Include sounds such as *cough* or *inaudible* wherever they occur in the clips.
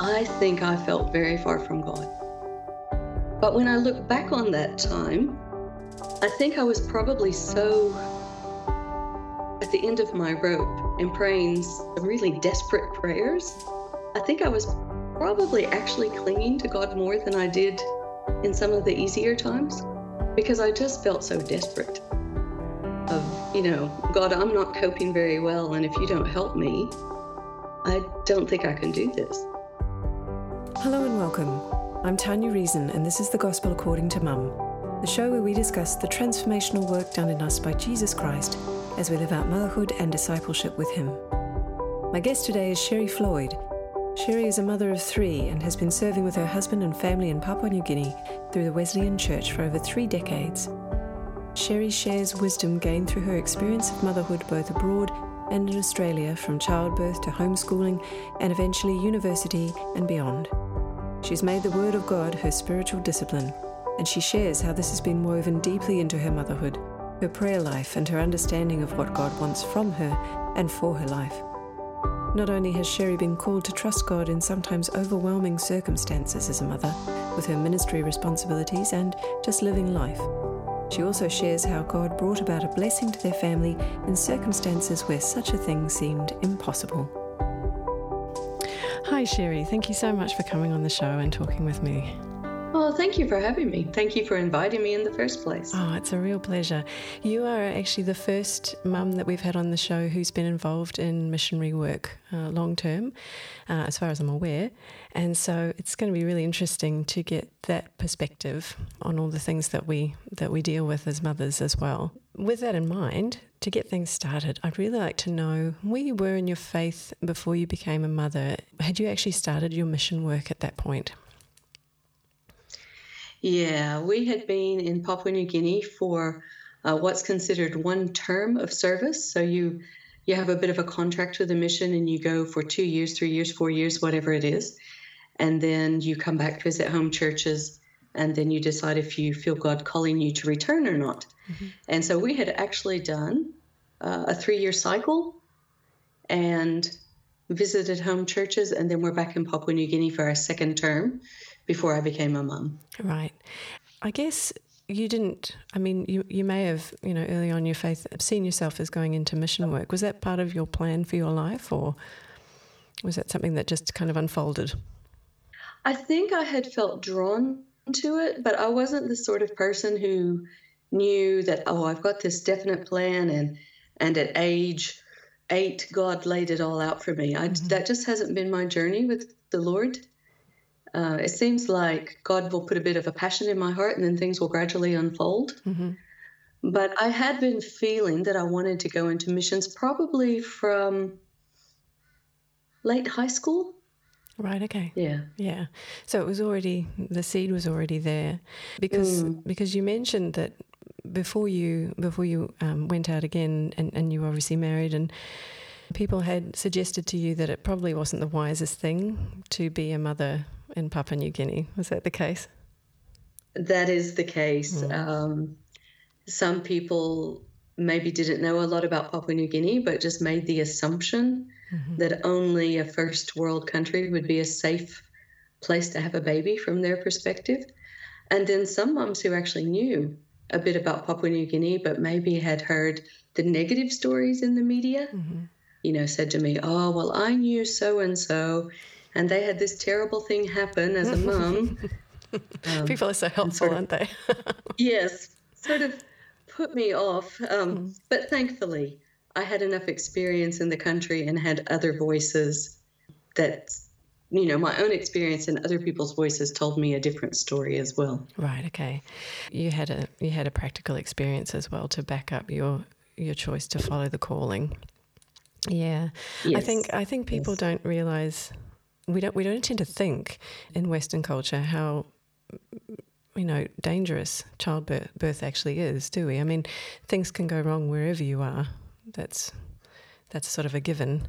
I think I felt very far from God. But when I look back on that time, I think I was probably so at the end of my rope and praying some really desperate prayers. I think I was probably actually clinging to God more than I did in some of the easier times because I just felt so desperate of, you know, God, I'm not coping very well, and if you don't help me, I don't think I can do this. Hello and welcome. I'm Tanya Reason, and this is the Gospel According to Mum, the show where we discuss the transformational work done in us by Jesus Christ as we live out motherhood and discipleship with Him. My guest today is Cheri Floyd. Cheri is a mother of three and has been serving with her husband and family in Papua New Guinea through the Wesleyan Church for over three decades. Cheri shares wisdom gained through her experience of motherhood both abroad and in Australia from childbirth to homeschooling and eventually university and beyond. She's made the Word of God her spiritual discipline, and she shares how this has been woven deeply into her motherhood, her prayer life, and her understanding of what God wants from her and for her life. Not only has Cheri been called to trust God in sometimes overwhelming circumstances as a mother, with her ministry responsibilities and just living life, she also shares how God brought about a blessing to their family in circumstances where such a thing seemed impossible. Hi, Cheri. Thank you so much for coming on the show and talking with me. Well, thank you for having me. Thank you for inviting me in the first place. Oh, it's a real pleasure. You are actually the first mum that we've had on the show who's been involved in missionary work uh, long term, uh, as far as I'm aware. And so it's going to be really interesting to get that perspective on all the things that we that we deal with as mothers as well. With that in mind, to get things started, I'd really like to know where you were in your faith before you became a mother. Had you actually started your mission work at that point? Yeah, we had been in Papua New Guinea for uh, what's considered one term of service. So you you have a bit of a contract with the mission, and you go for two years, three years, four years, whatever it is, and then you come back to visit home churches, and then you decide if you feel God calling you to return or not. Mm-hmm. And so we had actually done uh, a three year cycle, and visited home churches, and then we're back in Papua New Guinea for our second term before I became a mum. Right. I guess you didn't i mean you, you may have you know early on your faith seen yourself as going into mission work was that part of your plan for your life or was that something that just kind of unfolded i think i had felt drawn to it but i wasn't the sort of person who knew that oh i've got this definite plan and and at age eight god laid it all out for me I, mm-hmm. that just hasn't been my journey with the lord uh, it seems like God will put a bit of a passion in my heart and then things will gradually unfold. Mm-hmm. But I had been feeling that I wanted to go into missions probably from late high school. Right. Okay. Yeah. Yeah. So it was already the seed was already there, because mm. because you mentioned that before you before you um, went out again, and, and you obviously married, and people had suggested to you that it probably wasn't the wisest thing to be a mother in Papua New Guinea. Was that the case? That is the case. Mm. Um, some people maybe didn't know a lot about Papua New Guinea, but just made the assumption mm-hmm. that only a first world country would be a safe place to have a baby from their perspective. And then some moms who actually knew a bit about Papua New Guinea, but maybe had heard the negative stories in the media, mm-hmm. you know, said to me, Oh, well, I knew so and so, and they had this terrible thing happen as a mum. *laughs* Um, People are so helpful, of, aren't they? *laughs* yes, sort of put me off. Um, mm. But thankfully, I had enough experience in the country and had other voices that, you know, my own experience and other people's voices told me a different story as well. Right. Okay. You had a you had a practical experience as well to back up your your choice to follow the calling. Yeah. Yes. I think I think people yes. don't realize we don't we don't tend to think in Western culture how you know dangerous childbirth actually is, do we? I mean, things can go wrong wherever you are. That's that's sort of a given.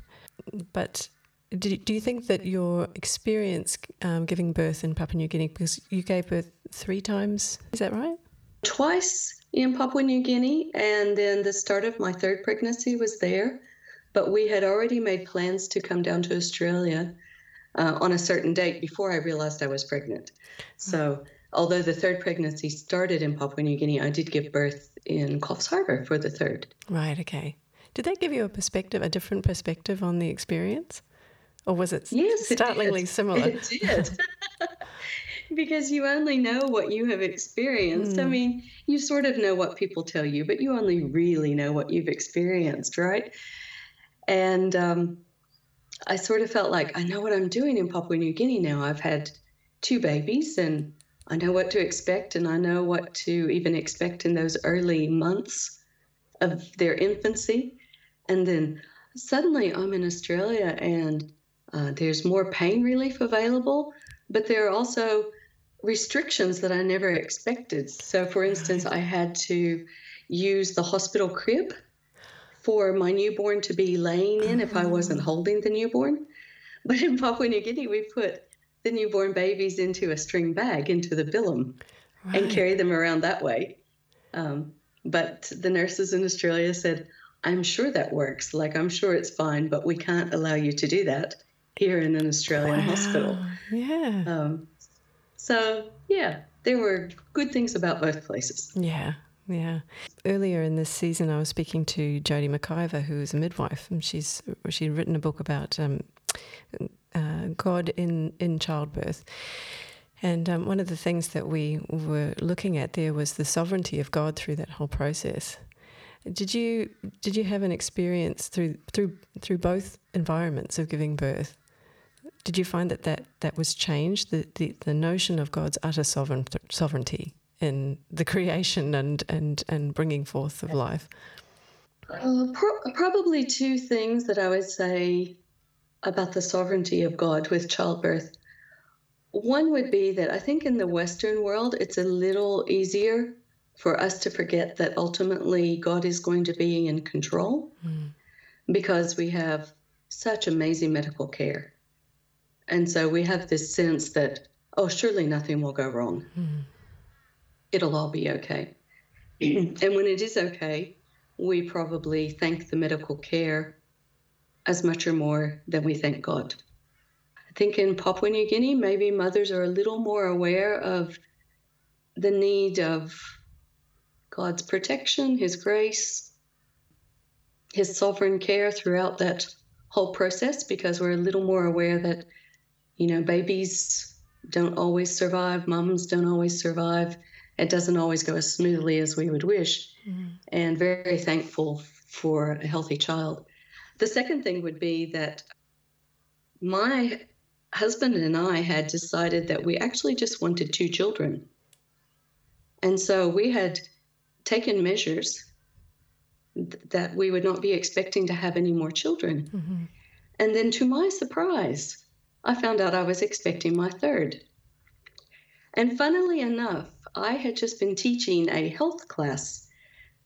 But do, do you think that your experience um, giving birth in Papua New Guinea, because you gave birth three times, is that right? Twice in Papua New Guinea, and then the start of my third pregnancy was there. But we had already made plans to come down to Australia uh, on a certain date before I realized I was pregnant. So, although the third pregnancy started in Papua New Guinea, I did give birth in Coffs Harbour for the third. Right, okay. Did that give you a perspective, a different perspective on the experience? Or was it yes, startlingly it similar? It did. *laughs* because you only know what you have experienced. Mm. I hmm. mean, you sort of know what people tell you, but you only really know what you've experienced, right? And um, I sort of felt like I know what I'm doing in Papua New Guinea now. I've had two babies and I know what to expect, and I know what to even expect in those early months of their infancy. And then suddenly I'm in Australia and uh, there's more pain relief available, but there are also restrictions that I never expected. So, for instance, I had to use the hospital crib for my newborn to be laying in if I wasn't uh-huh. holding the newborn. *laughs* But in Papua New Guinea, we put the newborn babies into a string bag, into the bilum, right. and carry them around that way. Um, but the nurses in Australia said, I'm sure that works. Like, I'm sure it's fine, but we can't allow you to do that here in an Australian wow. hospital. Yeah. Um, so, yeah, there were good things about both places. Yeah. Yeah. Earlier in this season, I was speaking to Jodie McIver, who is a midwife, and she's she'd written a book about um, uh, God in in childbirth. And um, one of the things that we were looking at there was the sovereignty of God through that whole process. Did you did you have an experience through through through both environments of giving birth? Did you find that that, that was changed the, the, the notion of God's utter sovereign, sovereignty in the creation and and and bringing forth of life? Uh, pro- probably two things that I would say about the sovereignty of God with childbirth. One would be that I think in the Western world, it's a little easier for us to forget that ultimately God is going to be in control mm. because we have such amazing medical care. And so we have this sense that, oh, surely nothing will go wrong. Mm. It'll all be okay. *clears throat* and when it is okay, we probably thank the medical care as much or more than we thank God. I think in Papua New Guinea, maybe mothers are a little more aware of the need of God's protection, His grace, His sovereign care throughout that whole process because we're a little more aware that, you know, babies don't always survive, mums don't always survive. It doesn't always go as smoothly as we would wish. Mm-hmm. And very thankful for a healthy child. The second thing would be that my husband and I had decided that we actually just wanted two children. And so we had taken measures th- that we would not be expecting to have any more children. Mm-hmm. And then, to my surprise, I found out I was expecting my third. And funnily enough, I had just been teaching a health class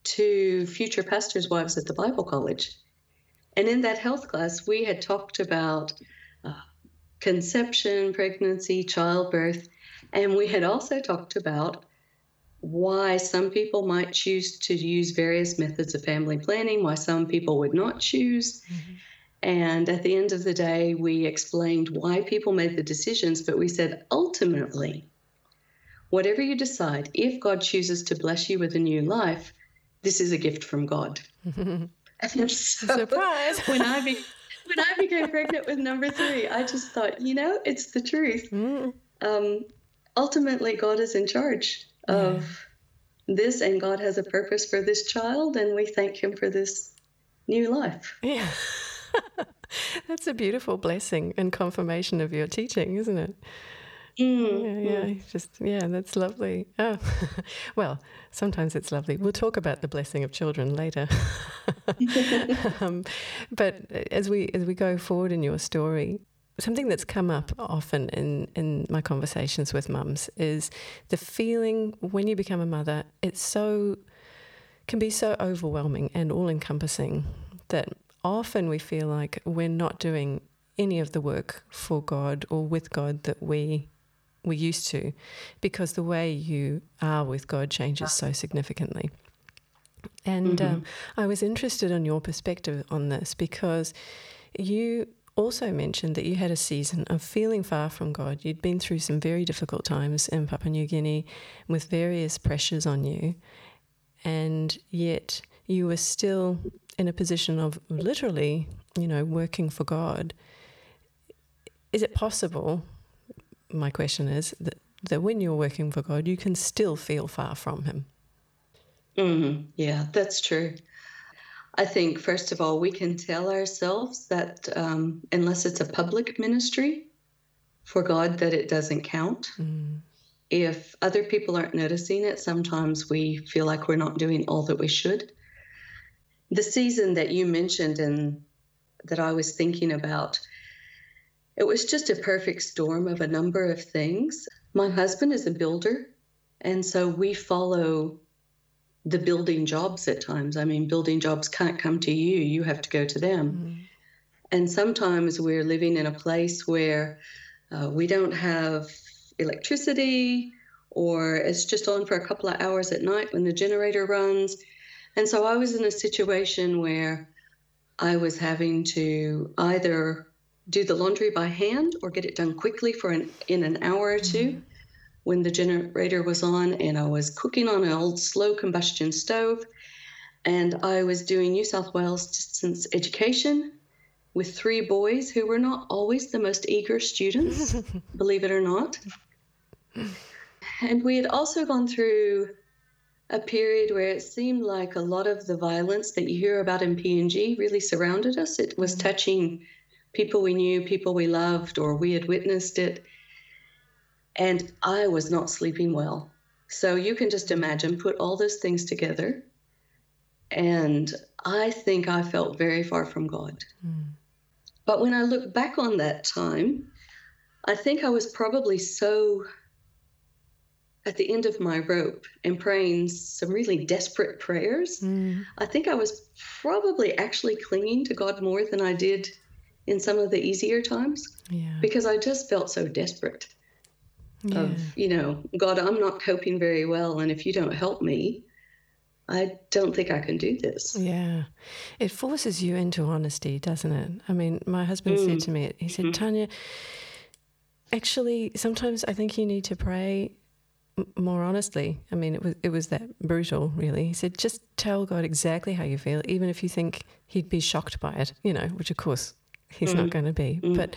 to future pastors' wives at the Bible College. And in that health class, we had talked about uh, conception, pregnancy, childbirth, and we had also talked about why some people might choose to use various methods of family planning, why some people would not choose. Mm-hmm. And at the end of the day, we explained why people made the decisions, but we said ultimately, whatever you decide, if God chooses to bless you with a new life, this is a gift from God. and *laughs* *laughs* so Surprise! *laughs* when I be- when I became pregnant with number three, I just thought, you know, it's the truth. Mm. Um, ultimately, God is in charge of this, and God has a purpose for this child, and we thank Him for this new life. Yeah. That's a beautiful blessing and confirmation of your teaching, isn't it? Mm, yeah, yeah, mm. just yeah, that's lovely. Oh, *laughs* well, sometimes it's lovely. We'll talk about the blessing of children later. *laughs* um, but as we as we go forward in your story, something that's come up often in, in my conversations with mums is the feeling when you become a mother, it's so can be so overwhelming and all encompassing that often we feel like we're not doing any of the work for God or with God that we we used to because the way you are with God changes so significantly. And mm-hmm. um, I was interested in your perspective on this because you also mentioned that you had a season of feeling far from God. You'd been through some very difficult times in Papua New Guinea with various pressures on you, and yet you were still in a position of literally, you know, working for God. Is it possible? My question is that, that when you're working for God, you can still feel far from Him. Mm, yeah, that's true. I think, first of all, we can tell ourselves that um, unless it's a public ministry for God, that it doesn't count. Mm. If other people aren't noticing it, sometimes we feel like we're not doing all that we should. The season that you mentioned and that I was thinking about, it was just a perfect storm of a number of things. My husband is a builder, and so we follow the building jobs at times. I mean, building jobs can't come to you, you have to go to them. Mm-hmm. And sometimes we're living in a place where uh, we don't have electricity or it's just on for a couple of hours at night when the generator runs. And so I was in a situation where I was having to either do the laundry by hand or get it done quickly for an in an hour or 2 mm-hmm when the generator was on, and I was cooking on an old slow combustion stove. And I was doing New South Wales distance education with three boys who were not always the most eager students, *laughs* believe it or not. And we had also gone through a period where it seemed like a lot of the violence that you hear about in PNG really surrounded us. It was mm-hmm. touching people we knew, people we loved, or we had witnessed it. And I was not sleeping well. So you can just imagine, put all those things together. And I think I felt very far from God. Mm. But when I look back on that time, I think I was probably so at the end of my rope and praying some really desperate prayers. Mm. I think I was probably actually clinging to God more than I did in some of the easier times yeah. because I just felt so desperate yeah. of, you know, God, I'm not coping very well. And if you don't help me, I don't think I can do this. Yeah. It forces you into honesty, doesn't it? I mean, my husband mm. said to me, he said, mm-hmm. Tanya, actually, sometimes I think you need to pray more honestly. I mean, it was it was that brutal, really. He said, just tell God exactly how you feel, even if you think he'd be shocked by it, you know, which of course he's mm. not going to be. Mm. But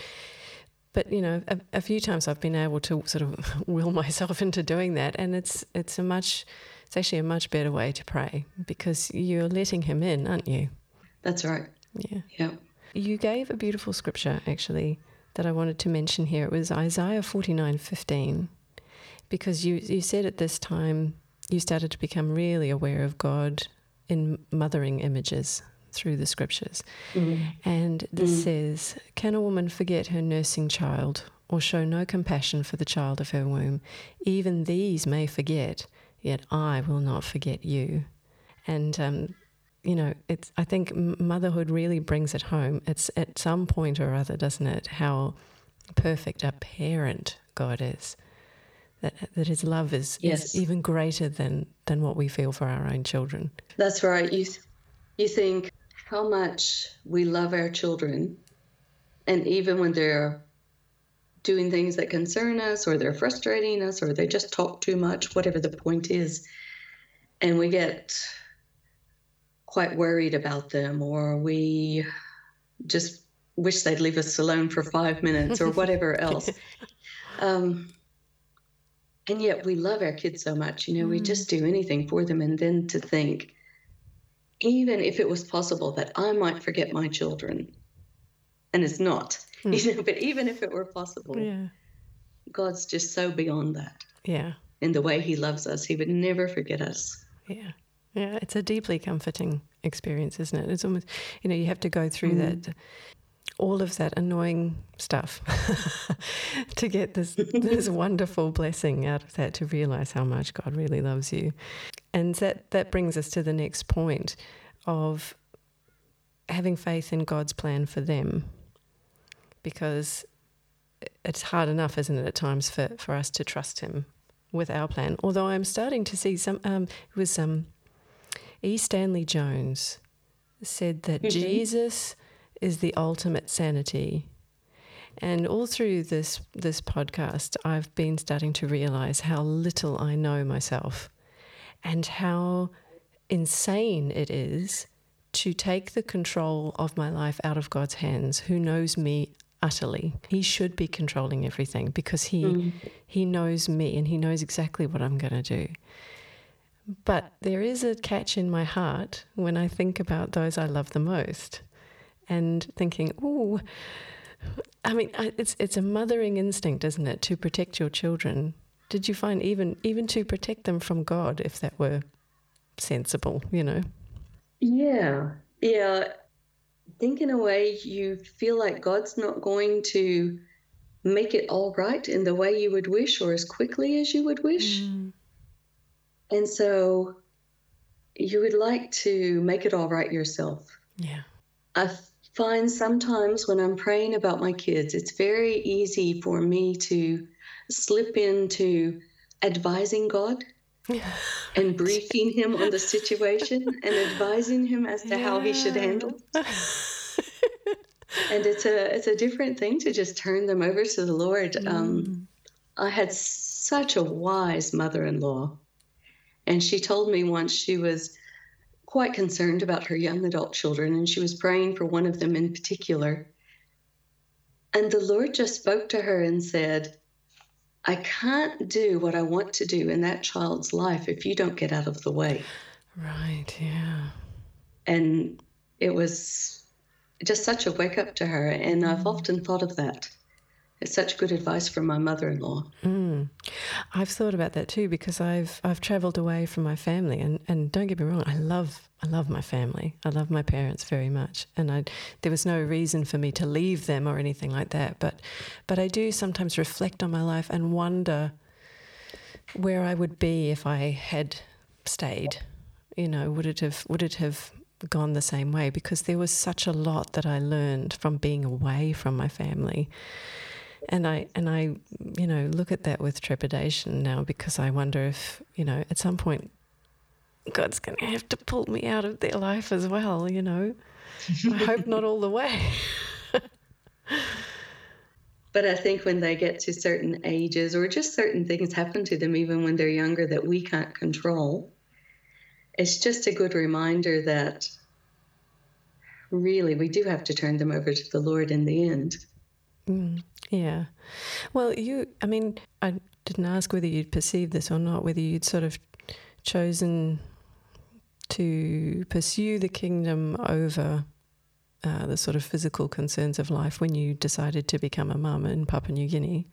but you know, a, a, few times I've been able to sort of *laughs* will myself into doing that, and it's it's a much it's actually a much better way to pray because you're letting Him in, aren't you? That's right. Yeah. Yeah. You gave a beautiful scripture actually that I wanted to mention here. It was Isaiah forty nine fifteen, because you you said at this time you started to become really aware of God in mothering images through the scriptures. Mm. And this mm. says, Can a woman forget her nursing child or show no compassion for the child of her womb? Even these may forget, yet I will not forget you. And, um, you know, it's, I think motherhood really brings it home. It's at some point or other, doesn't it, how perfect a parent God is. That, that his love is, yes. is even greater than, than what we feel for our own children. That's right. You, you think how much we love our children. And even when they're doing things that concern us, or they're frustrating us, or they just talk too much, whatever the point is, and we get quite worried about them, or we just wish they'd leave us alone for five minutes, or whatever *laughs* else. Um, and yet we love our kids so much, you know, mm. we just do anything for them. And then to think, even if it was possible that I might forget my children, and it's not, mm. *laughs* you know, but even if it were possible, yeah. God's just so beyond that. Yeah. In the way He loves us, He would never forget us. Yeah. Yeah, it's a deeply comforting experience, isn't it? It's almost, you know, you have to go through mm. that, all of that annoying stuff *laughs* to get this this wonderful blessing out of that, to realize how much God really loves you. And that, that brings us to the next point of having faith in God's plan for them. Because it's hard enough, isn't it, at times for, for us to trust Him with our plan. Although I'm starting to see some, um, it was um, E. Stanley Jones said that mm-hmm. Jesus is the ultimate sanity. And all through this this podcast, I've been starting to realize how little I know myself and how insane it is to take the control of my life out of God's hands, who knows me utterly. He should be controlling everything because he mm. he knows me and he knows exactly what I'm going to do. But there is a catch in my heart when I think about those I love the most and thinking, "Oh, I mean, it's it's a mothering instinct, isn't it, to protect your children? Did you find even even to protect them from God, if that were sensible, you know?" Yeah, yeah. think in a way you feel like God's not going to make it all right in the way you would wish or as quickly as you would wish. Mm. And so you would like to make it all right yourself. Yeah. I find sometimes when I'm praying about my kids, it's very easy for me to slip into advising God *laughs* and briefing him on the situation and advising him as to yeah. how he should handle *laughs* and it's a it's a different thing to just turn them over to the Lord. Mm. Um, I had such a wise mother-in-law, and she told me once she was quite concerned about her young adult children, and she was praying for one of them in particular. And the Lord just spoke to her and said, I can't do what I want to do in that child's life if you don't get out of the way. Right, yeah. And it was just such a wake up to her. And I've often thought of that. It's such good advice from my mother-in-law. Mm. I've thought about that too because I've I've travelled away from my family, and, and don't get me wrong, I love I love my family. I love my parents very much, and I there was no reason for me to leave them or anything like that. But but I do sometimes reflect on my life and wonder where I would be if I had stayed. You know, would it have would it have gone the same way? Because there was such a lot that I learned from being away from my family and I and I you know look at that with trepidation now because I wonder if you know at some point God's going to have to pull me out of their life as well. You know, I hope *laughs* not all the way. but I think when they get to certain ages or just certain things happen to them, even when they're younger, that we can't control, it's just a good reminder that really we do have to turn them over to the Lord in the end. Mm, yeah. Well, you, I mean, I didn't ask whether you'd perceived this or not, whether you'd sort of chosen to pursue the kingdom over uh, the sort of physical concerns of life when you decided to become a mum in Papua New Guinea.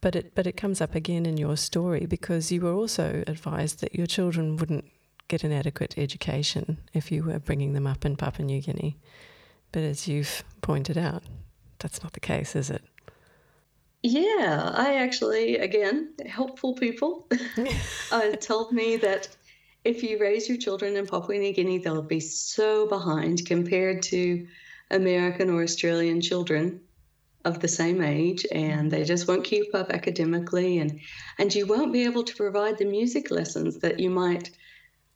But it, but it comes up again in your story because you were also advised that your children wouldn't get an adequate education if you were bringing them up in Papua New Guinea. But as you've pointed out, that's not the case, is it? Yeah, I actually, again, helpful people *laughs* uh, told me that if you raise your children in Papua New Guinea, they'll be so behind compared to American or Australian children of the same age and they just won't keep up academically and and you won't be able to provide the music lessons that you might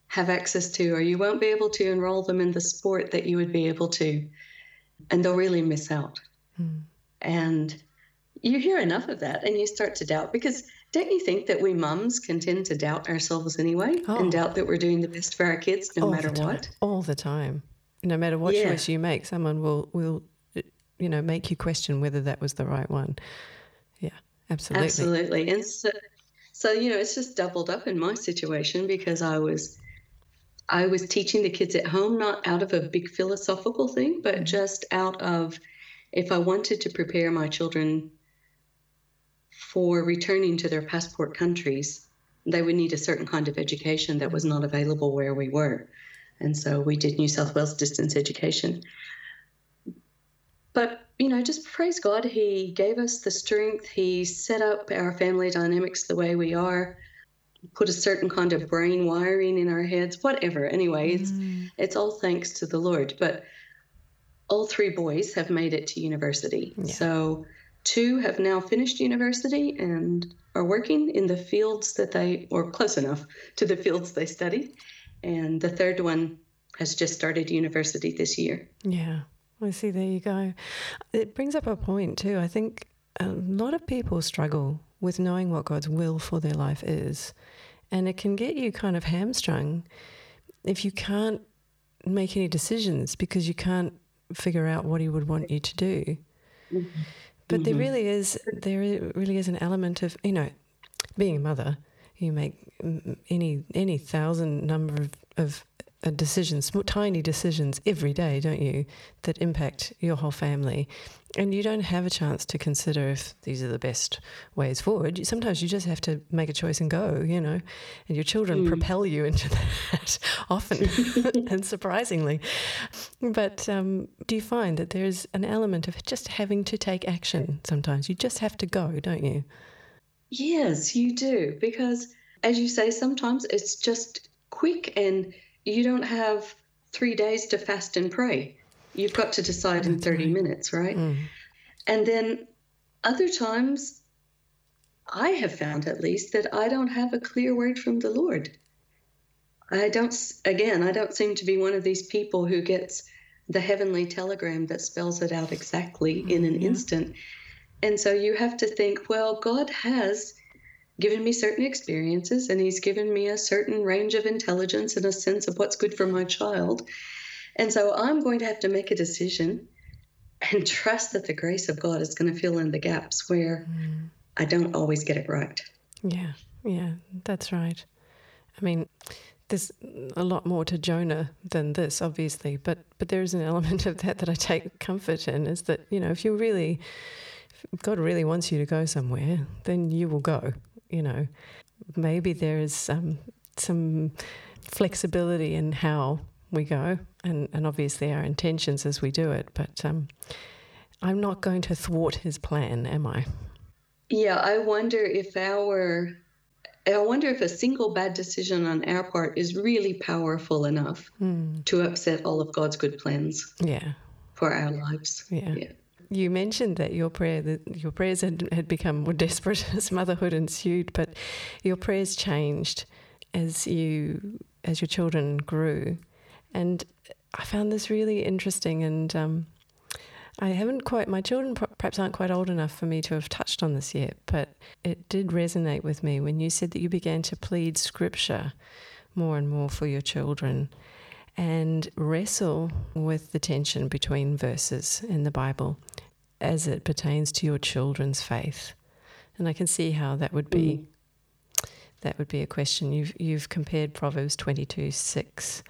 have access to or you won't be able to enroll them in the sport that you would be able to and they'll really miss out Mm. And you hear enough of that and you start to doubt because don't you think that we mums can tend to doubt ourselves anyway oh. and doubt that we're doing the best for our kids no All matter what? All the time. No matter what yeah. choice you make, someone will, will, you know, make you question whether that was the right one. Yeah, absolutely. Absolutely. And so, so, you know, it's just doubled up in my situation because I was I was teaching the kids at home, not out of a big philosophical thing, but mm-hmm. just out of if I wanted to prepare my children for returning to their passport countries, they would need a certain kind of education that was not available where we were. And so we did New South Wales distance education. But, you know, just praise God, He gave us the strength. He set up our family dynamics the way we are, put a certain kind of brain wiring in our heads, whatever. Anyway, it's, mm. it's all thanks to the Lord. But all three boys have made it to university. Yeah. So two have now finished university and are working in the fields that they, or close enough to the fields they study. And the third one has just started university this year. Yeah. I see. There you go. It brings up a point, too. I think a lot of people struggle with knowing what God's will for their life is. And it can get you kind of hamstrung if you can't make any decisions because you can't figure out what He would want you to do. Mm-hmm. But mm-hmm. there really is there really is an element of you know being a mother. You make any any thousand number of, of uh, decisions, tiny decisions every day, don't you, that impact your whole family. And you don't have a chance to consider if these are the best ways forward. Sometimes you just have to make a choice and go, you know, and your children mm. propel you into *laughs* that often *laughs* and surprisingly. But um, do you find that there's an element of just having to take action sometimes? You just have to go, don't you? Yes, you do. Because as you say, sometimes it's just quick and you don't have three days to fast and pray. You've got to decide in 30 minutes, right? Mm. And then other times, I have found at least that I don't have a clear word from the Lord. I don't, again, I don't seem to be one of these people who gets the heavenly telegram that spells it out exactly in an instant. And so you have to think, well, God has given me certain experiences and he's given me a certain range of intelligence and a sense of what's good for my child. And so I'm going to have to make a decision and *laughs* trust that the grace of God is going to fill in the gaps where mm. I don't always get it right. Yeah, yeah, that's right. I mean, there's a lot more to Jonah than this, obviously, but but there is an *laughs* element of that that I take comfort in is that you know if you really, if God really wants you to go somewhere, then you will go you know, maybe there is um, some flexibility in how we go, and, and obviously our intentions as we do it. But um, I'm not going to thwart his plan, am I? Yeah, I wonder if our I wonder if a single bad decision on our part is really powerful enough mm. to upset all of God's good plans. Yeah. For our lives. Yeah. yeah. You mentioned that your prayer that your prayers had, had become more *laughs* desperate as motherhood ensued, but your prayers changed as you as your children grew, and I found this really interesting. And um, I haven't quite my children perhaps aren't quite old enough for me to have touched on this yet, but it did resonate with me when you said that you began to plead Scripture more and more for your children and wrestle with the tension between verses in the Bible as it pertains to your children's faith. And I can see how that would be. Mm. That would be a question. You've you've compared Proverbs twenty two six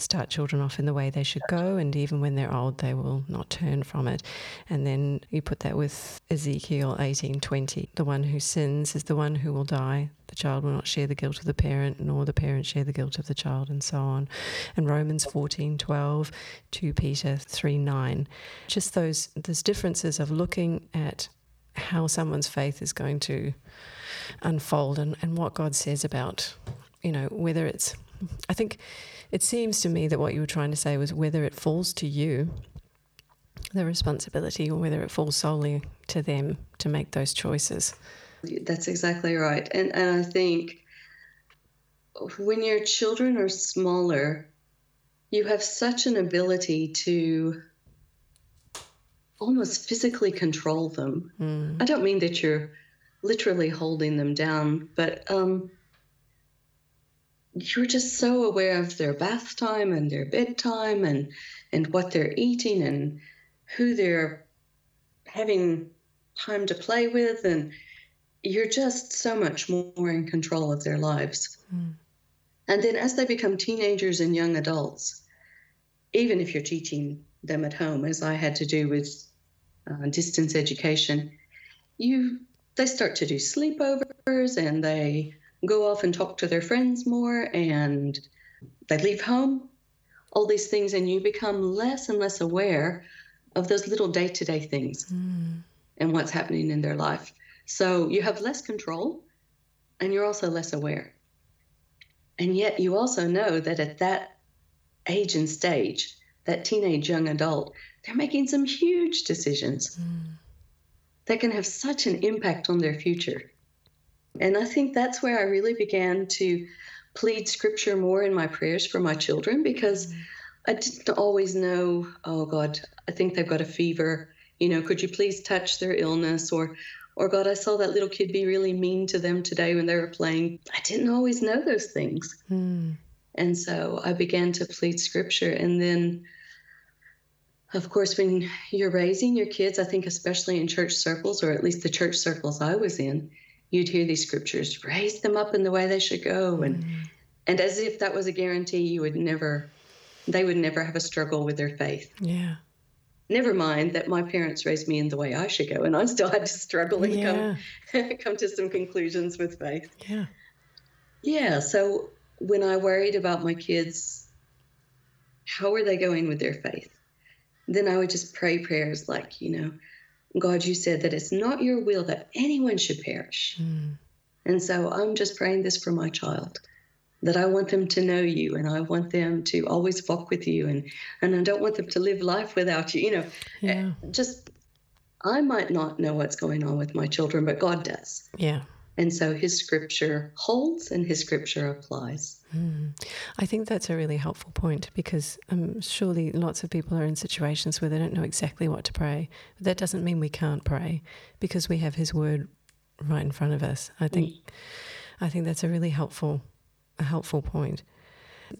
start children off in the way they should go, and even when they're old, they will not turn from it. And then you put that with Ezekiel eighteen twenty: the one who sins is the one who will die. The child will not share the guilt of the parent, nor the parent share the guilt of the child, and so on. And Romans fourteen twelve, two Peter three nine, just those those differences of looking at how someone's faith is going to unfold and, and what God says about, you know, whether it's I think it seems to me that what you were trying to say was whether it falls to you, the responsibility, or whether it falls solely to them to make those choices. That's exactly right. And, and I think when your children are smaller, you have such an ability to almost physically control them. Mm. I don't mean that you're literally holding them down, but um, you're just so aware of their bath time and their bedtime and and what they're eating and who they're having time to play with and you're just so much more in control of their lives. Mm. And then as they become teenagers and young adults, even if you're teaching them at home, as I had to do with uh, distance education, you they start to do sleepovers and they go off and talk to their friends more and they leave home, all these things, and you become less and less aware of those little day to day things mm. and what's happening in their life. So you have less control and you're also less aware. And yet you also know that at that age and stage, that teenage young adult, they're making some huge decisions mm. that can have such an impact on their future. And I think that's where I really began to plead scripture more in my prayers for my children because I didn't always know, oh God, I think they've got a fever. You know, could you please touch their illness? Or, or God, I saw that little kid be really mean to them today when they were playing. I didn't always know those things. Mm. And so I began to plead scripture. And then, of course, when you're raising your kids, I think especially in church circles, or at least the church circles I was in, you'd hear these scriptures, raise them up in the way they should go. And, mm. and as if that was a guarantee, you would never they would never have a struggle with their faith. Yeah. Never mind that my parents raised me in the way I should go, and I still had to struggle and yeah. come *laughs* come to some conclusions with faith. Yeah. Yeah. So when I worried about my kids, how are they going with their faith? Then I would just pray prayers like, you know, God, you said that it's not your will that anyone should perish. Mm. And so I'm just praying this for my child that I want them to know you and I want them to always walk with you and and I don't want them to live life without you. You know, yeah. just I might not know what's going on with my children, but God does. Yeah. And so his scripture holds and his scripture applies. Mm. I think that's a really helpful point because um, surely lots of people are in situations where they don't know exactly what to pray. But that doesn't mean we can't pray because we have his word right in front of us. I think mm. I think that's a really helpful a helpful point.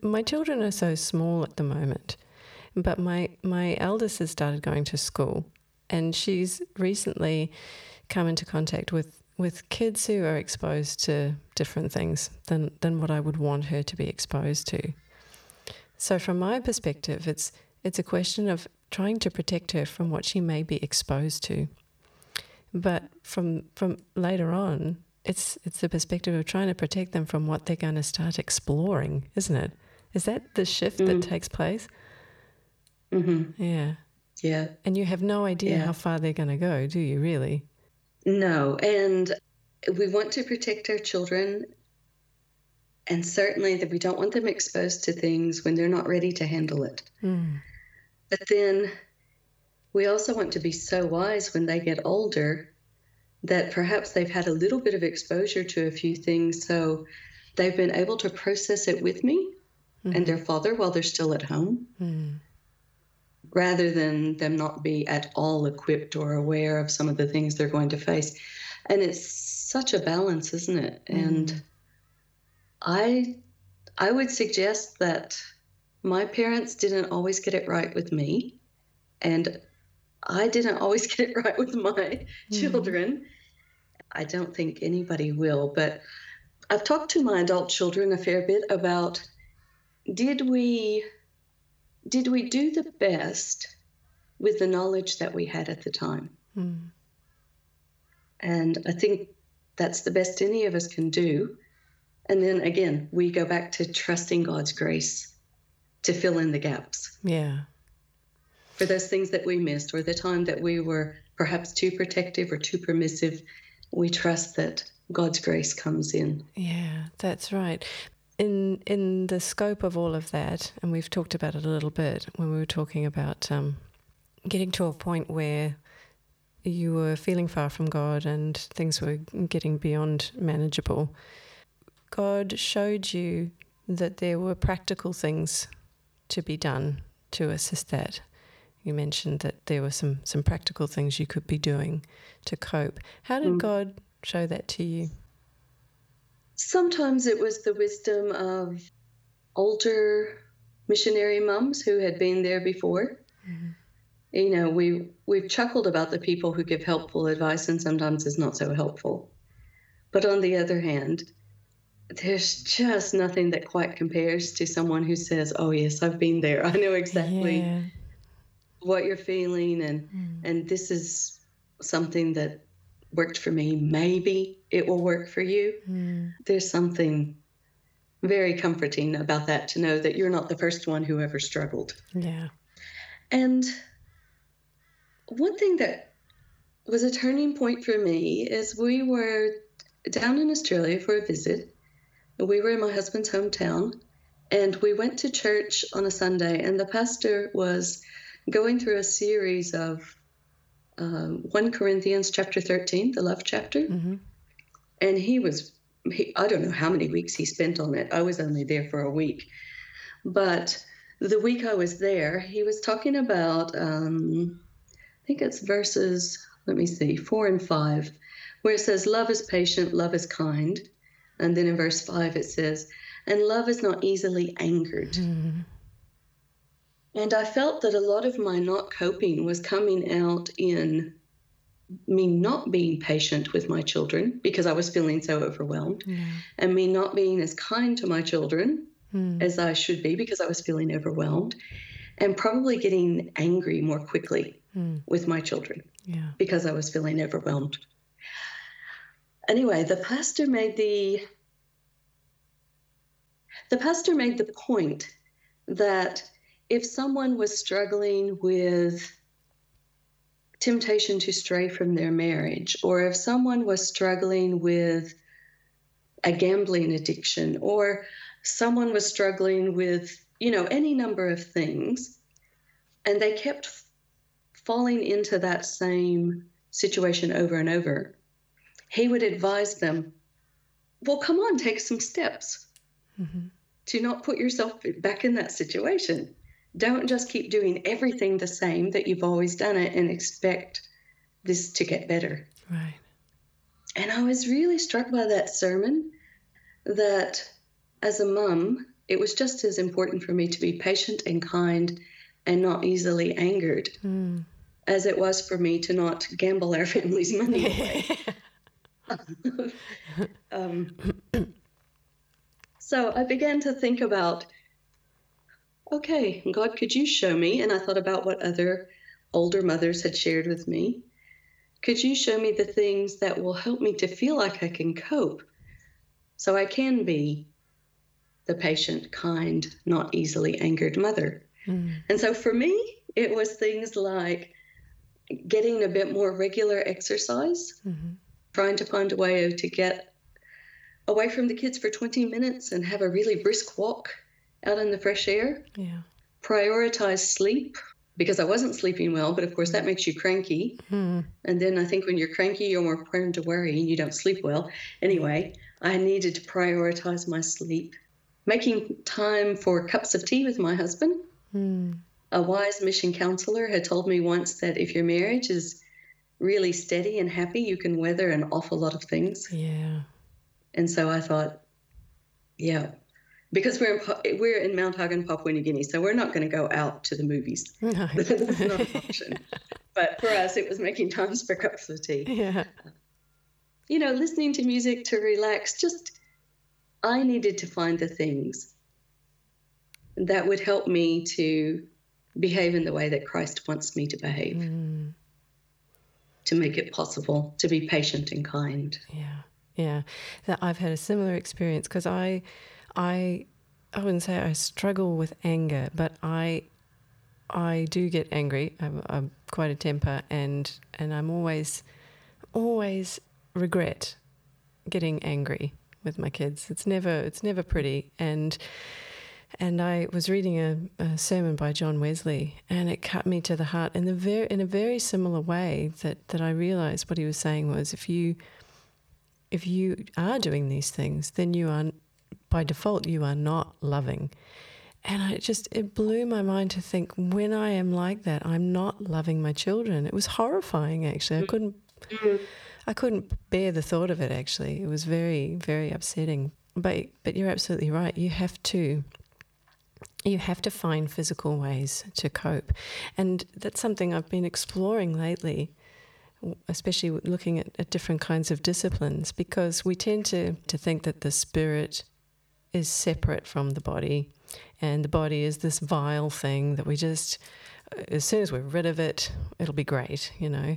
My children are so small at the moment, but my, my eldest has started going to school and she's recently come into contact with, with kids who are exposed to different things than, than what I would want her to be exposed to. So from my perspective, it's it's a question of trying to protect her from what she may be exposed to. But from from later on, it's it's the perspective of trying to protect them from what they're going to start exploring, isn't it? Is that the shift mm. that takes place? Mm-hmm. Yeah. Yeah. And you have no idea yeah. how far they're going to go, do you? Really? No. And we want to protect our children, and certainly that we don't want them exposed to things when they're not ready to handle it. Mm. But then we also want to be so wise when they get older that perhaps they've had a little bit of exposure to a few things, so they've been able to process it with me mm-hmm. and their father while they're still at home, mm. Rather than them not be at all equipped or aware of some of the things they're going to face. And it's such a balance, isn't it? Mm. And I I would suggest that my parents didn't always get it right with me. And I didn't always *laughs* get it right with my mm. children. I don't think anybody will, but I've talked to my adult children a fair bit about did we did we do the best with the knowledge that we had at the time? Mm. And I think that's the best any of us can do. And then again, we go back to trusting God's grace to fill in the gaps. Yeah for those things that we missed or the time that we were perhaps too protective or too permissive, we trust that God's grace comes in. Yeah, that's right. In in the scope of all of that, and we've talked about it a little bit when we were talking about um, getting to a point where you were feeling far from God and things were getting beyond manageable. God showed you that there were practical things to be done to assist that. You mentioned that there were some, some practical things you could be doing to cope. How did mm. God show that to you? Sometimes it was the wisdom of older missionary mums who had been there before. Mm-hmm. You know, we we've chuckled about the people who give helpful advice and sometimes it's not so helpful. But on the other hand, there's just nothing that quite compares to someone who says, "Oh yes, I've been there. I know exactly yeah what you're feeling and mm. and this is something that worked for me maybe it will work for you. Mm. there's something very comforting about that to know that you're not the first one who ever struggled. Yeah. And one thing that was a turning point for me is we were down in australia for a visit. We were in my husband's hometown and we went to church on a sunday and the pastor was going through a series of um, 1 Corinthians chapter 13, the love chapter. Mm-hmm. And he was, he, I don't know how many weeks he spent on it. I was only there for a week. But the week I was there, he was talking about, um, I think it's verses, let me see, four and five, where it says, Love is patient, love is kind. And then in verse five, it says, And love is not easily angered. Mm-hmm. And I felt that a lot of my not coping was coming out in me not being patient with my children because I was feeling so overwhelmed, mm. and me not being as kind to my children mm. as I should be because I was feeling overwhelmed, and probably getting angry more quickly mm. with my children yeah. because I was feeling overwhelmed. Anyway, the pastor made the the pastor made the point that if someone was struggling with temptation to stray from their marriage, or if someone was struggling with a gambling addiction, or someone was struggling with, you know, any number of things, and they kept falling into that same situation over and over, he would advise them, well, come on, take some steps mm-hmm. to not put yourself back in that situation. Don't just keep doing everything the same that you've always done it and expect this to get better. Right. And I was really struck by that sermon that as a mum, it was just as important for me to be patient and kind and not easily angered mm. as it was for me to not gamble our *laughs* family's money away. *laughs* *laughs* um, so I began to think about okay, God, could you show me? And I thought about what other older mothers had shared with me. Could you show me the things that will help me to feel like I can cope so I can be the patient, kind, not easily angered mother? Mm. And so for me, it was things like getting a bit more regular exercise, mm-hmm. trying to find a way to get away from the kids for 20 minutes and have a really brisk walk out in the fresh air. Yeah. Prioritize sleep because I wasn't sleeping well, but of course that makes you cranky. Hmm. And then I think when you're cranky, you're more prone to worry and you don't sleep well. Anyway, I needed to prioritize my sleep. Making time for cups of tea with my husband. Hmm. A wise mission counselor had told me once that if your marriage is really steady and happy, you can weather an awful lot of things. Yeah. And so I thought, yeah, because we're in, we're in Mount Hagen, Papua New Guinea, so we're not going to go out to the movies. No. *laughs* That's not an option. But for us, it was making times for cups of tea. Yeah. You know, listening to music to relax. Just, I needed to find the things that would help me to behave in the way that Christ wants me to behave. Mm. To make it possible to be patient and kind. Yeah, yeah. That I've had a similar experience because I I I wouldn't say I struggle with anger, but I I do get angry. I'm, I'm quite a temper, and and I'm always always regret getting angry with my kids. It's never it's never pretty, and and I was reading a, a, sermon by John Wesley, and it cut me to the heart in a very in a very similar way that that I realized what he was saying was if you if you are doing these things, then you are by default you are not loving. And I just, it blew my mind to think when I am like that, I'm not loving my children. It was horrifying, actually. I mm. couldn't, mm. I couldn't bear the thought of it. Actually, it was very, very upsetting. But, but you're absolutely right. You have to, you have to find physical ways to cope, and that's something I've been exploring lately especially looking at, at, different kinds of disciplines, because we tend to, to think that the spirit is separate from the body, and the body is this vile thing that we just, as soon as we're rid of it, it'll be great, you know.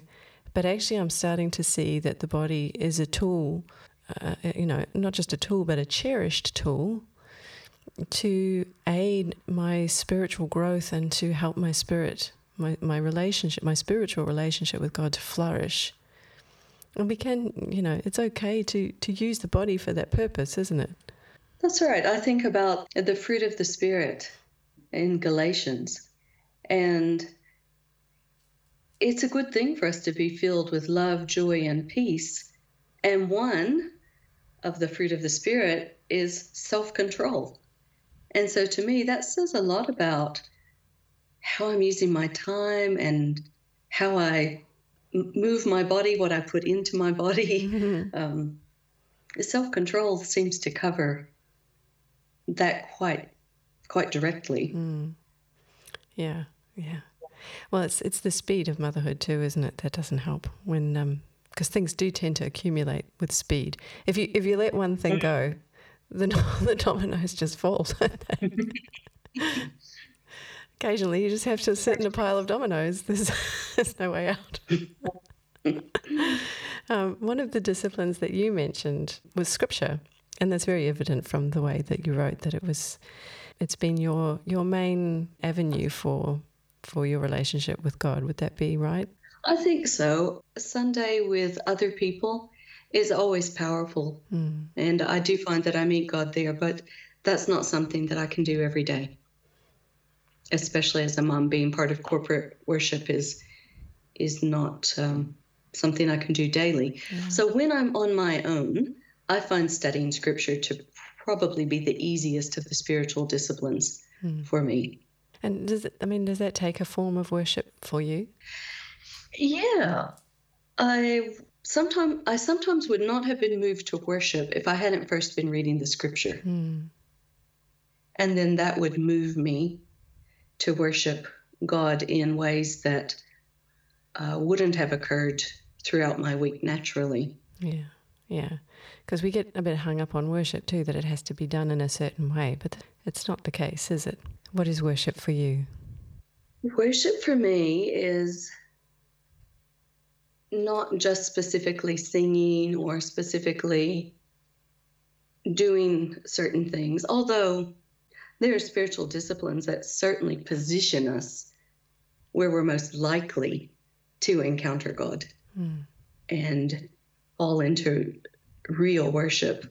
But actually, I'm starting to see that the body is a tool, uh, you know, not just a tool, but a cherished tool to aid my spiritual growth and to help my spirit, my, my relationship, my spiritual relationship with God to flourish. And we can, you know, it's okay to, to use the body for that purpose, isn't it? That's right. I think about the fruit of the Spirit in Galatians. And it's a good thing for us to be filled with love, joy, and peace. And one of the fruit of the Spirit is self control. And so to me, that says a lot about how I'm using my time and how I move my body, what I put into my body. Mm-hmm. *laughs* Um, Self control seems to cover that quite quite directly. Mm. Yeah, yeah. Well, it's it's the speed of motherhood too, isn't it? That doesn't help when because um, things do tend to accumulate with speed. If you if you let one thing go, the *laughs* the dominoes just fall. *laughs* Occasionally, you just have to sit in a pile of dominoes. *laughs* There's there's no way out. um, one of the disciplines that you mentioned was scripture, and that's very evident from the way that you wrote that it was. It's been your your main avenue for for your relationship with God. Would that be right? I think so. Sunday with other people is always powerful, mm. and I do find that I meet God there. But that's not something that I can do every day especially as a mom, being part of corporate worship is is not um, something I can do daily. Yeah. So when I'm on my own, I find studying scripture to probably be the easiest of the spiritual disciplines hmm. for me. And does it, I mean, does that take a form of worship for you? Yeah. I sometimes I sometimes would not have been moved to worship if I hadn't first been reading the scripture. Hmm. And then that would move me to worship God in ways that uh, wouldn't have occurred throughout my week naturally. Yeah, yeah. Because we get a bit hung up on worship too, that it has to be done in a certain way, but it's not the case, is it? What is worship for you? Worship for me is not just specifically singing or specifically doing certain things, although there are spiritual disciplines that certainly position us where we're most likely to encounter God mm. and fall into real worship.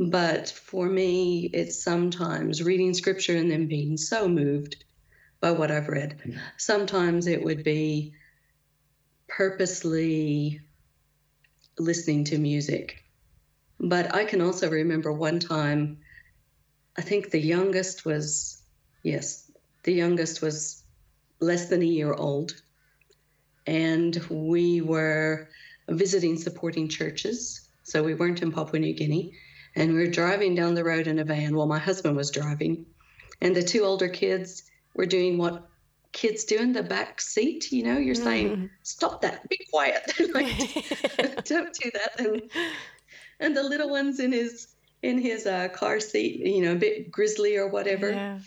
But for me, it's sometimes reading scripture and then being so moved by what I've read. Sometimes it would be purposely listening to music. But I can also remember one time I think the youngest was, yes, the youngest was less than a year old. And we were visiting supporting churches. So we weren't in Papua New Guinea. And we were driving down the road in a van while my husband was driving. And the two older kids were doing what kids do in the back seat. You know, you're saying, mm-hmm. stop that, be quiet. *laughs* like, *laughs* don't do that. And, and the little one's in his in his uh, car seat, you know, a bit grizzly or whatever. Yeah.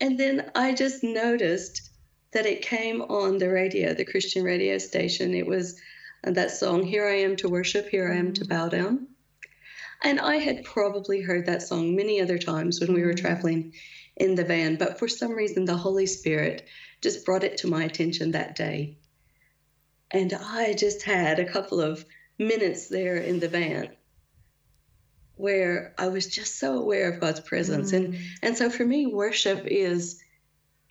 And then I just noticed that it came on the radio, the Christian radio station. It was uh, that song, Here I Am to Worship, Here I Am to Bow Down. And I had probably heard that song many other times when we were mm. traveling in the van, but for some reason, the Holy Spirit just brought it to my attention that day. And I just had a couple of minutes there in the van where I was just so aware of God's presence. Mm. And and so for me, worship is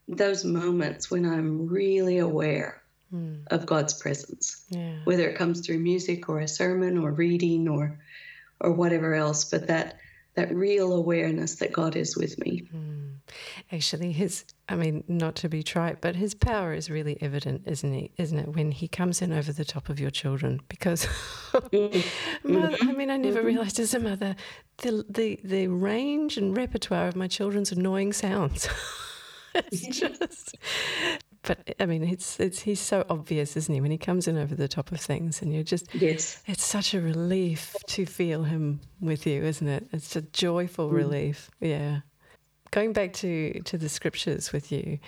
those moments when I'm really aware mm. of God's presence. Yeah. Whether it comes through music or a sermon or reading or or whatever else, but that that real awareness that God is with me. Mm. Actually, his, I mean, not to be trite, but his power is really evident, isn't he? Isn't it? When he comes in over the top of your children, because, *laughs* mother, I mean, I never mm-hmm. realized as a mother the, the, the range and repertoire of my children's annoying sounds. *laughs* it's *laughs* just but I mean, it's it's he's so obvious, isn't he? When he comes in over the top of things, and you're just yes, it's such a relief to feel him with you, isn't it? It's a joyful mm. relief. Yeah. Going back to to the scriptures with you,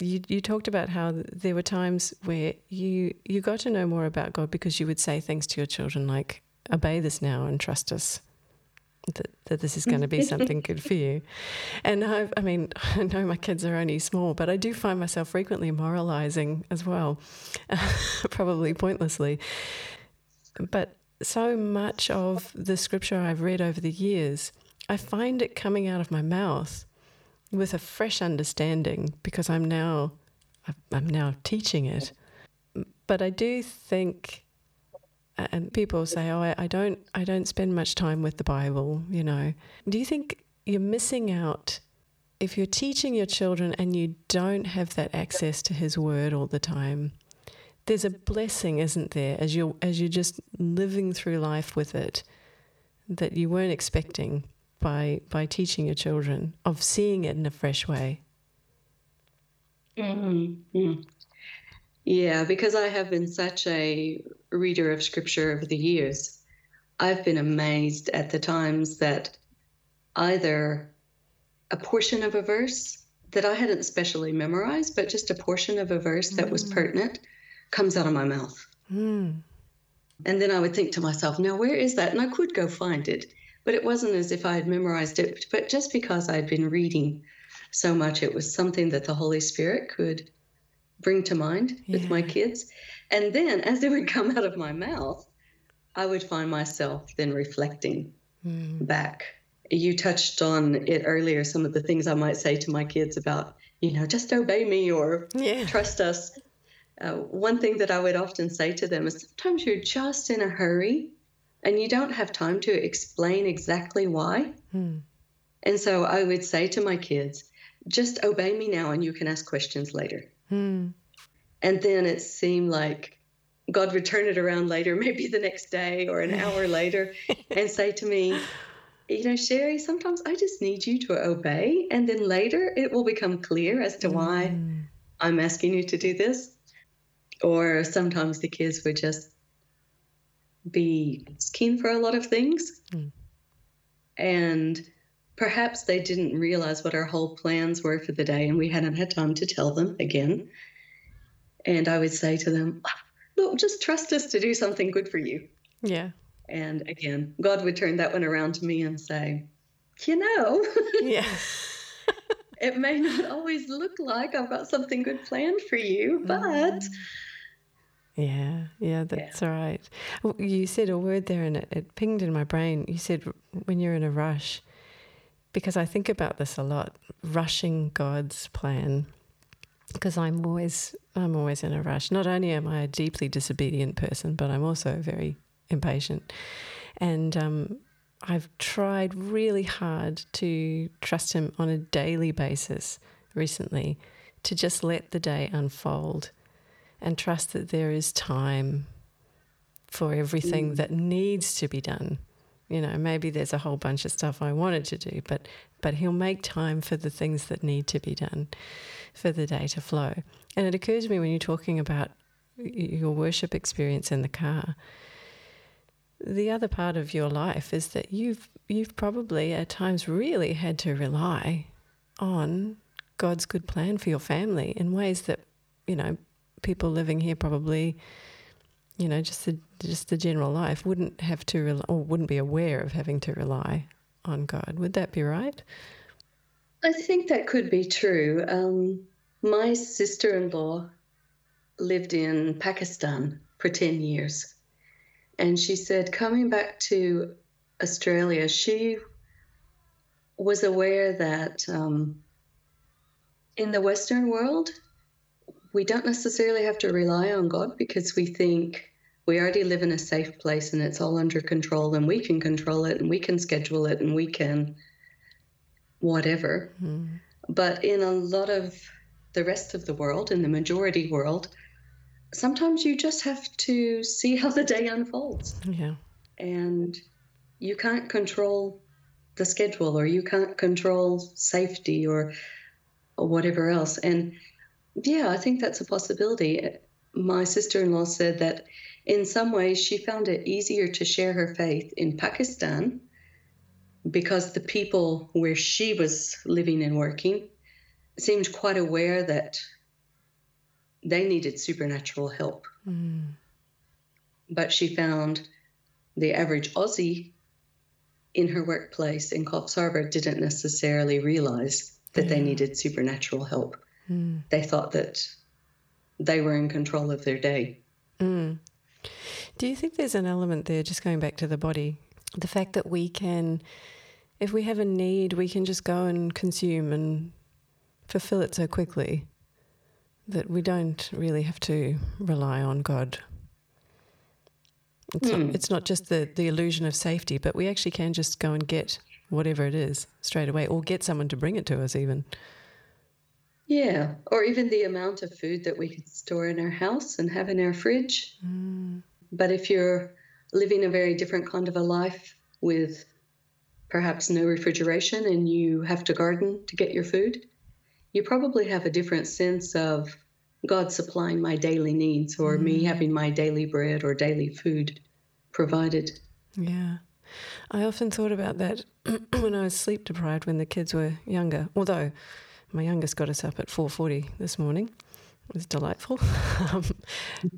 you you talked about how there were times where you you got to know more about God because you would say things to your children like, "Obey this now and trust us." That, that this is going to be mm. *laughs* something good for you. And i I mean, *laughs* I know my kids are only small, but I do find myself frequently moralizing as well, *laughs* probably pointlessly. But so much of the scripture I've read over the years, I find it coming out of my mouth with a fresh understanding because I'm now I'm now teaching it. But I do think and people say, "Oh, I, don't, I don't spend much time with the Bible." You know, do you think you're missing out if you're teaching your children and you don't have that access to his word all the time there's a blessing isn't there as you as you're just living through life with it that you weren't expecting by by teaching your children of seeing it in a fresh way mm-hmm. yeah because i have been such a reader of scripture over the years i've been amazed at the times that either a portion of a verse that I hadn't specially memorized, but just a portion of a verse that was mm. pertinent comes out of my mouth. Mm. And then I would think to myself, now where is that? And I could go find it, but it wasn't as if I had memorized it. But just because I'd been reading so much, it was something that the Holy Spirit could bring to mind yeah. with my kids. And then as it would come out of my mouth, I would find myself then reflecting mm. back you touched on it earlier some of the things i might say to my kids about you know just obey me or yeah. trust us uh, one thing that i would often say to them is sometimes you're just in a hurry and you don't have time to explain exactly why hmm. and so i would say to my kids just obey me now and you can ask questions later hmm. And then it seemed like god would turn it around later *laughs* maybe the next day or an hour later and say to me you know, Cheri, sometimes I just need you to obey. And then later it will become clear as to mm. why I'm asking you to do this. Or sometimes the kids would just be keen for a lot of things. Mm. And perhaps they didn't realize what our whole plans were for the day, and we hadn't had time to tell them again. And I would say to them, Look, just trust us to do something good for you. Yeah. And again, God would turn that one around to me and say, you know, *laughs* yeah. it may not always look like I've got something good planned for you, but. Mm. Yeah, yeah, that's yeah. all right. You said a word there and it, it pinged in my brain. You said when you're in a rush, because I think about this a lot, rushing God's plan. Because I'm always, I'm always in a rush. Not only am I a deeply disobedient person, but I'm also very impatient. And um, I've tried really hard to trust him on a daily basis recently to just let the day unfold and trust that there is time for everything mm. that needs to be done. You know, maybe there's a whole bunch of stuff I wanted to do, but but he'll make time for the things that need to be done for the day to flow. And it occurs to me when you're talking about your worship experience in the car the other part of your life is that you've you've probably at times really had to rely on God's good plan for your family in ways that you know people living here probably you know just the just the general life wouldn't have to rely, or wouldn't be aware of having to rely on God. Would that be right? I think that could be true. Um, my sister-in-law lived in Pakistan for ten years and she said, coming back to Australia, she was aware that um, in the Western world, we don't necessarily have to rely on God because we think we already live in a safe place and it's all under control and we can control it and we can schedule it and we can whatever. Mm. But in a lot of the rest of the world, in the majority world, sometimes you just have to see how the day unfolds. Yeah. And you can't control the schedule or you can't control safety or, or whatever else. And yeah, I think that's a possibility. My sister in law said that in some ways she found it easier to share her faith in Pakistan because the people where she was living and working seemed quite aware that they needed supernatural help. Mm. But she found the average Aussie in her workplace in Coffs Harbour didn't necessarily realize that they needed supernatural help. Mm. They thought that they were in control of their day. Mm. Do you think there's an element there, just going back to the body, the fact that we can, if we have a need, we can just go and consume and fulfill it so quickly? that we don't really have to rely on God. It's, mm. not, hmm. it's not just the, the illusion of safety, but we actually can just go and get whatever it is straight away, or get someone to bring it to us, even. Yeah, or even the amount of food that we could store in our house and have in our fridge. Mm. But if you're living a very different kind of a life with perhaps no refrigeration and you have to garden to get your food, you probably have a different sense of God supplying my daily needs or mm. me having my daily bread or daily food provided. Yeah. I often thought about that *clears throat* when I was sleep deprived when the kids were younger. Although my youngest got us up at 4:40 this morning. Was delightful. *laughs* um,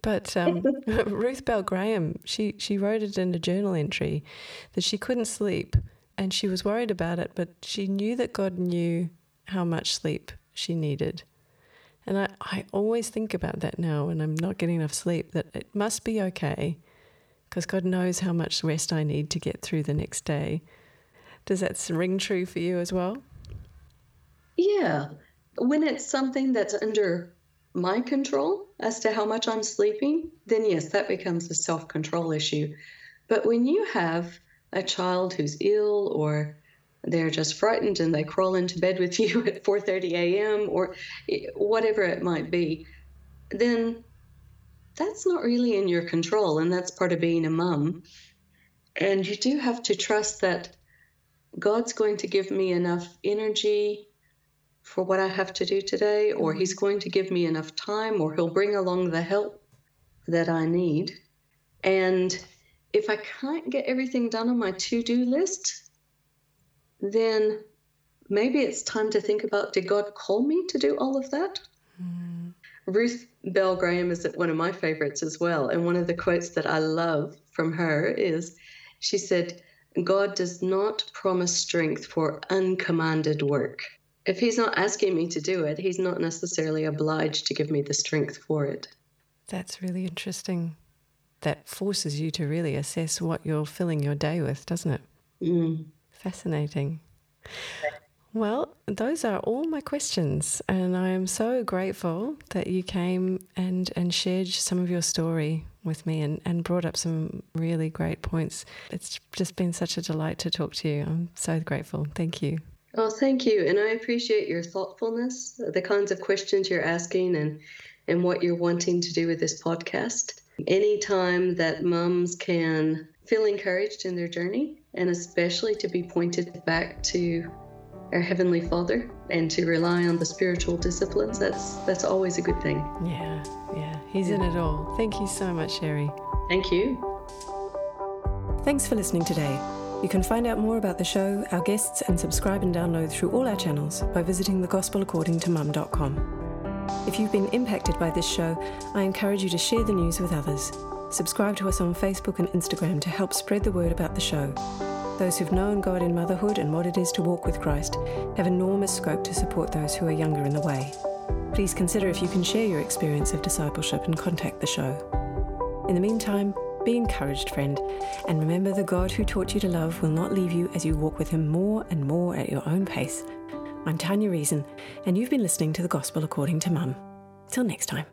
but um, *laughs* Ruth Bell Graham, she she wrote it in a journal entry that she couldn't sleep and she was worried about it, but she knew that God knew how much sleep she needed. And I, I always think about that now when I'm not getting enough sleep, that it must be okay because God knows how much rest I need to get through the next day. Does that ring true for you as well? Yeah. When it's something that's under my control as to how much I'm sleeping, then yes, that becomes a self control issue. But when you have a child who's ill or they're just frightened and they crawl into bed with *laughs* you at 4:30 a.m. or whatever it might be, then that's not really in your control and that's part of being a mum. And you do have to trust that God's going to give me enough energy for what I have to do today or he's going to give me enough time or he'll bring along the help that I need. And if I can't get everything done on my to-do list, then maybe it's time to think about did God call me to do all of that? Mm. Ruth Bell Graham is one of my favorites as well. And one of the quotes that I love from her is she said, God does not promise strength for uncommanded work. If He's not asking me to do it, He's not necessarily obliged to give me the strength for it. That's really interesting. That forces you to really assess what you're filling your day with, doesn't it? Mm. Fascinating. Well, those are all my questions, and I am so grateful that you came and, and shared some of your story with me and, and brought up some really great points. It's just been such a delight to talk to you. I'm so grateful. Thank you. Oh, thank you. And I appreciate your thoughtfulness, the kinds of questions you're asking, and, and what you're wanting to do with this podcast. Any time that mums can feel encouraged in their journey, and especially to be pointed back to our heavenly Father and to rely on the spiritual disciplines, that's that's always a good thing. Yeah, yeah. He's in it all. Thank you so much, Cheri. Thank you. Thanks for listening today. You can find out more about the show, our guests, and subscribe and download through all our channels by visiting thegospelaccordingtomum.com. If you've been impacted by this show, I encourage you to share the news with others. Subscribe to us on Facebook and Instagram to help spread the word about the show. Those who've known God in motherhood and what it is to walk with Christ have enormous scope to support those who are younger in the way. Please consider if you can share your experience of discipleship and contact the show. In the meantime, be encouraged, friend, and remember the God who taught you to love will not leave you as you walk with Him more and more at your own pace. I'm Tanya Reason, and you've been listening to the Gospel According to Mum. Till next time.